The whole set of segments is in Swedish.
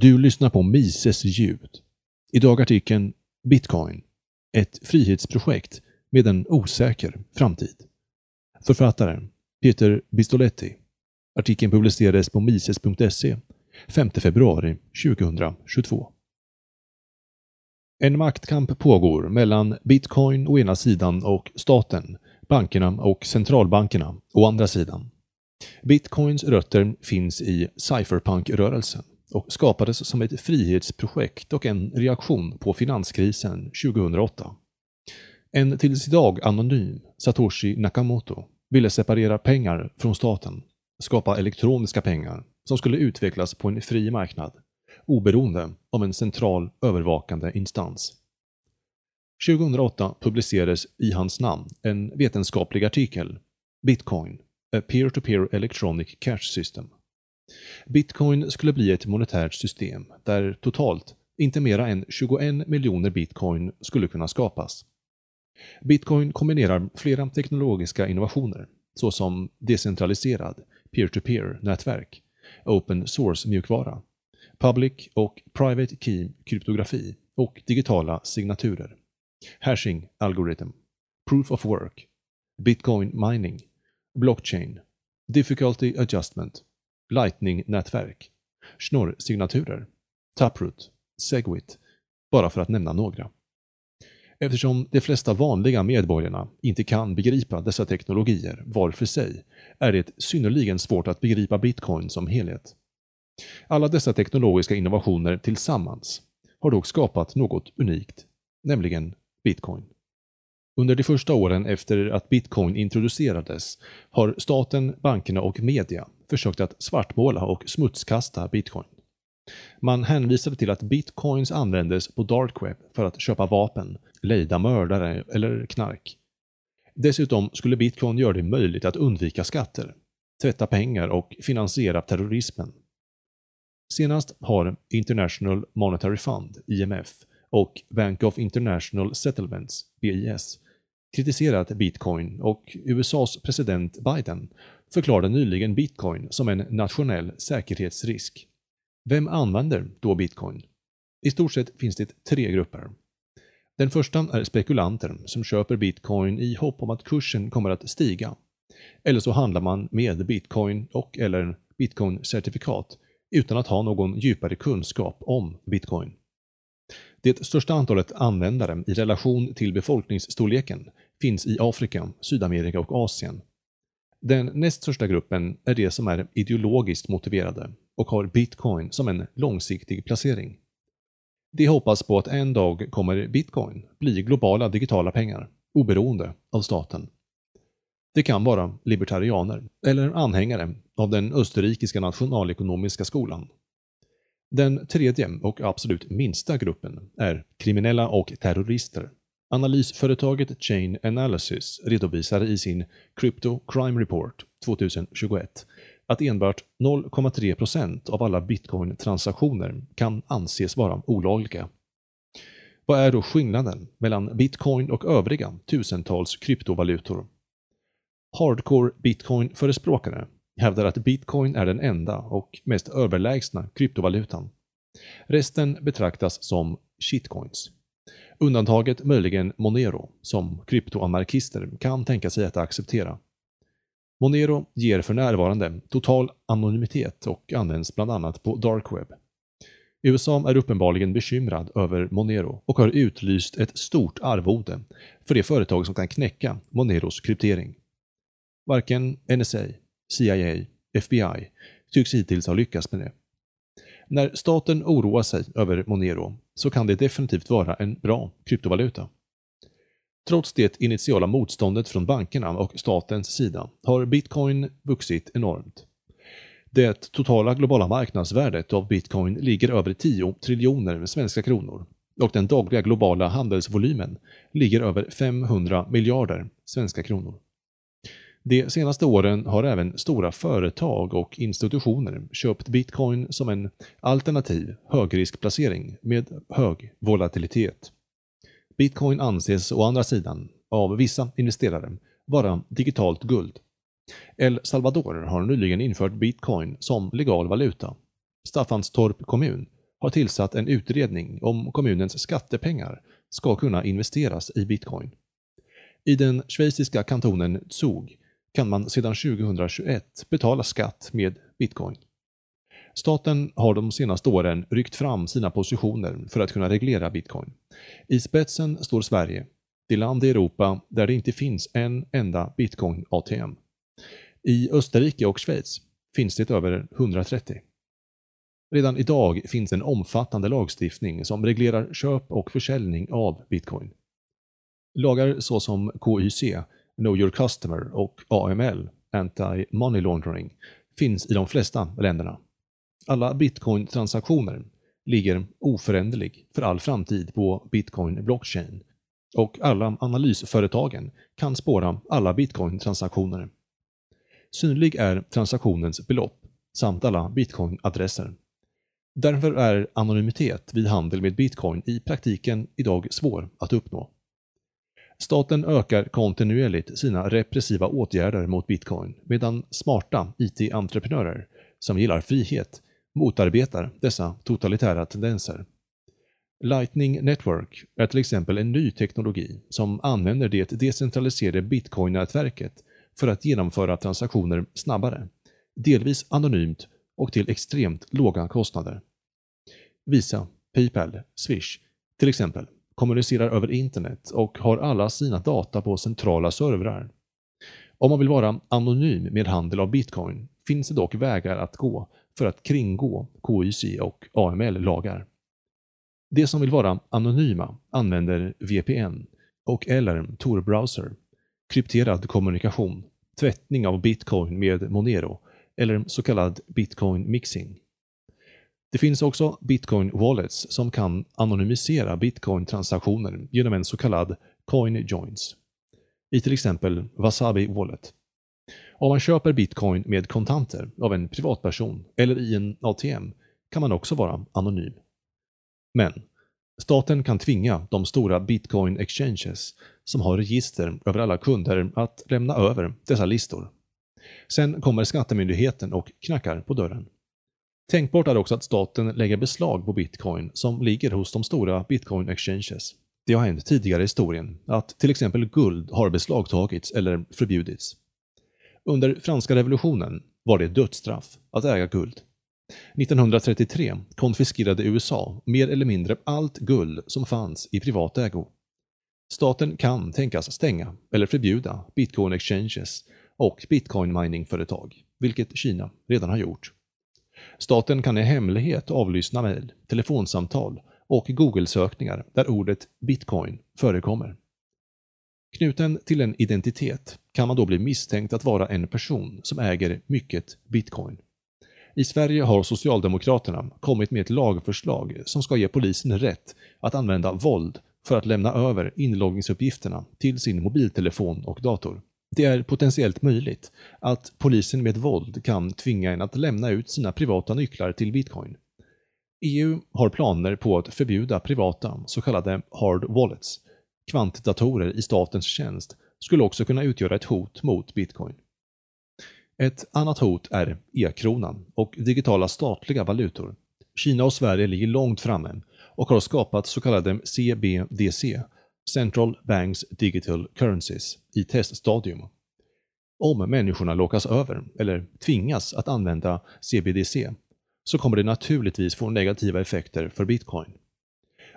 Du lyssnar på Mises ljud. Idag artikeln Bitcoin. Ett frihetsprojekt med en osäker framtid. Författaren Peter Bistoletti. Artikeln publicerades på mises.se 5 februari 2022. En maktkamp pågår mellan bitcoin å ena sidan och staten, bankerna och centralbankerna å andra sidan. Bitcoins rötter finns i cypherpunk-rörelsen och skapades som ett frihetsprojekt och en reaktion på finanskrisen 2008. En tills idag anonym Satoshi Nakamoto ville separera pengar från staten, skapa elektroniska pengar som skulle utvecklas på en fri marknad, oberoende av en central övervakande instans. 2008 publicerades i hans namn en vetenskaplig artikel, Bitcoin, a peer-to-peer electronic cash system. Bitcoin skulle bli ett monetärt system där totalt inte mera än 21 miljoner bitcoin skulle kunna skapas. Bitcoin kombinerar flera teknologiska innovationer såsom decentraliserad peer-to-peer-nätverk, open source-mjukvara, public och private key-kryptografi och digitala signaturer, hashing algorithm, proof of work, bitcoin mining, blockchain, difficulty adjustment, lightning-nätverk, schnorr-signaturer, Taproot, Segwit, bara för att nämna några. Eftersom de flesta vanliga medborgarna inte kan begripa dessa teknologier var för sig är det synnerligen svårt att begripa bitcoin som helhet. Alla dessa teknologiska innovationer tillsammans har dock skapat något unikt, nämligen bitcoin. Under de första åren efter att bitcoin introducerades har staten, bankerna och media försökt att svartmåla och smutskasta bitcoin. Man hänvisade till att bitcoins användes på dark web för att köpa vapen, lejda mördare eller knark. Dessutom skulle bitcoin göra det möjligt att undvika skatter, tvätta pengar och finansiera terrorismen. Senast har International Monetary Fund, IMF, och Bank of International Settlements, BIS, kritiserat bitcoin och USAs president Biden förklarade nyligen bitcoin som en nationell säkerhetsrisk. Vem använder då bitcoin? I stort sett finns det tre grupper. Den första är spekulanter som köper bitcoin i hopp om att kursen kommer att stiga. Eller så handlar man med bitcoin och eller bitcoin-certifikat utan att ha någon djupare kunskap om bitcoin. Det största antalet användare i relation till befolkningsstorleken finns i Afrika, Sydamerika och Asien. Den näst största gruppen är de som är ideologiskt motiverade och har bitcoin som en långsiktig placering. De hoppas på att en dag kommer bitcoin bli globala digitala pengar, oberoende av staten. Det kan vara libertarianer eller anhängare av den österrikiska nationalekonomiska skolan. Den tredje och absolut minsta gruppen är kriminella och terrorister. Analysföretaget Chain Analysis redovisar i sin Crypto Crime Report 2021 att enbart 0,3% av alla bitcoin-transaktioner kan anses vara olagliga. Vad är då skillnaden mellan bitcoin och övriga tusentals kryptovalutor? Hardcore bitcoin-förespråkare hävdar att bitcoin är den enda och mest överlägsna kryptovalutan. Resten betraktas som shitcoins. Undantaget möjligen Monero, som kryptoanarkister kan tänka sig att acceptera. Monero ger för närvarande total anonymitet och används bland annat på dark web. USA är uppenbarligen bekymrad över Monero och har utlyst ett stort arvode för de företag som kan knäcka Moneros kryptering. Varken NSA, CIA, FBI tycks hittills ha lyckats med det. När staten oroar sig över Monero så kan det definitivt vara en bra kryptovaluta. Trots det initiala motståndet från bankerna och statens sida har bitcoin vuxit enormt. Det totala globala marknadsvärdet av bitcoin ligger över 10 triljoner svenska kronor och den dagliga globala handelsvolymen ligger över 500 miljarder svenska kronor. De senaste åren har även stora företag och institutioner köpt bitcoin som en alternativ högriskplacering med hög volatilitet. Bitcoin anses å andra sidan av vissa investerare vara digitalt guld. El Salvador har nyligen infört bitcoin som legal valuta. Staffanstorp kommun har tillsatt en utredning om kommunens skattepengar ska kunna investeras i bitcoin. I den schweiziska kantonen Zug kan man sedan 2021 betala skatt med bitcoin. Staten har de senaste åren ryckt fram sina positioner för att kunna reglera bitcoin. I spetsen står Sverige, det land i Europa där det inte finns en enda bitcoin-ATM. I Österrike och Schweiz finns det över 130. Redan idag finns en omfattande lagstiftning som reglerar köp och försäljning av bitcoin. Lagar såsom KYC, Know Your Customer och AML, Anti-Money Laundering, finns i de flesta länderna. Alla bitcoin-transaktioner ligger oföränderlig för all framtid på bitcoin blockchain och alla analysföretagen kan spåra alla bitcoin-transaktioner. Synlig är transaktionens belopp samt alla bitcoin-adresser. Därför är anonymitet vid handel med bitcoin i praktiken idag svår att uppnå. Staten ökar kontinuerligt sina repressiva åtgärder mot bitcoin medan smarta IT-entreprenörer som gillar frihet motarbetar dessa totalitära tendenser. Lightning Network är till exempel en ny teknologi som använder det decentraliserade bitcoin-nätverket för att genomföra transaktioner snabbare, delvis anonymt och till extremt låga kostnader. Visa, Paypal, Swish till exempel kommunicerar över internet och har alla sina data på centrala servrar. Om man vill vara anonym med handel av bitcoin finns det dock vägar att gå för att kringgå KYC och AML-lagar. De som vill vara anonyma använder VPN och eller Tor-browser, krypterad kommunikation, tvättning av bitcoin med Monero eller så kallad bitcoin mixing. Det finns också bitcoin wallets som kan anonymisera bitcoin-transaktioner genom en så kallad coin joins. I till exempel Wasabi Wallet. Om man köper bitcoin med kontanter av en privatperson eller i en ATM kan man också vara anonym. Men staten kan tvinga de stora bitcoin exchanges som har register över alla kunder att lämna över dessa listor. Sen kommer skattemyndigheten och knackar på dörren. Tänkbart är också att staten lägger beslag på bitcoin som ligger hos de stora bitcoin exchanges. Det har hänt tidigare i historien att till exempel guld har beslagtagits eller förbjudits. Under franska revolutionen var det dödsstraff att äga guld. 1933 konfiskerade USA mer eller mindre allt guld som fanns i privat ägo. Staten kan tänkas stänga eller förbjuda bitcoin exchanges och bitcoin Mining-företag, vilket Kina redan har gjort. Staten kan i hemlighet avlyssna mejl, telefonsamtal och Google-sökningar där ordet bitcoin förekommer. Knuten till en identitet kan man då bli misstänkt att vara en person som äger mycket bitcoin. I Sverige har Socialdemokraterna kommit med ett lagförslag som ska ge polisen rätt att använda våld för att lämna över inloggningsuppgifterna till sin mobiltelefon och dator. Det är potentiellt möjligt att polisen med våld kan tvinga en att lämna ut sina privata nycklar till bitcoin. EU har planer på att förbjuda privata så kallade hard wallets. Kvantdatorer i statens tjänst skulle också kunna utgöra ett hot mot bitcoin. Ett annat hot är e-kronan och digitala statliga valutor. Kina och Sverige ligger långt framme och har skapat så kallade CBDC, Central Banks Digital Currencies, i teststadium. Om människorna lockas över, eller tvingas att använda CBDC, så kommer det naturligtvis få negativa effekter för bitcoin.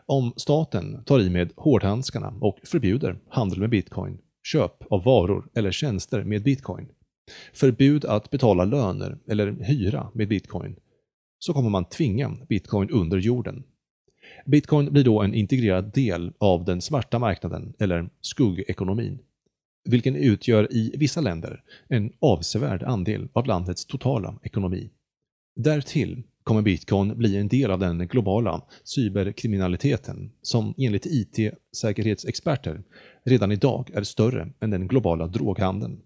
Om staten tar i med hårdhandskarna och förbjuder handel med bitcoin, köp av varor eller tjänster med bitcoin, förbud att betala löner eller hyra med bitcoin, så kommer man tvinga bitcoin under jorden. Bitcoin blir då en integrerad del av den svarta marknaden, eller skuggekonomin, vilken utgör i vissa länder en avsevärd andel av landets totala ekonomi. Därtill kommer bitcoin bli en del av den globala cyberkriminaliteten som enligt IT-säkerhetsexperter redan idag är större än den globala droghandeln.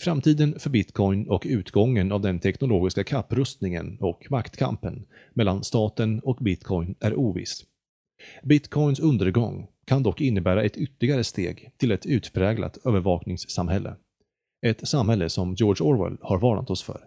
Framtiden för bitcoin och utgången av den teknologiska kapprustningen och maktkampen mellan staten och bitcoin är oviss. Bitcoins undergång kan dock innebära ett ytterligare steg till ett utpräglat övervakningssamhälle. Ett samhälle som George Orwell har varnat oss för.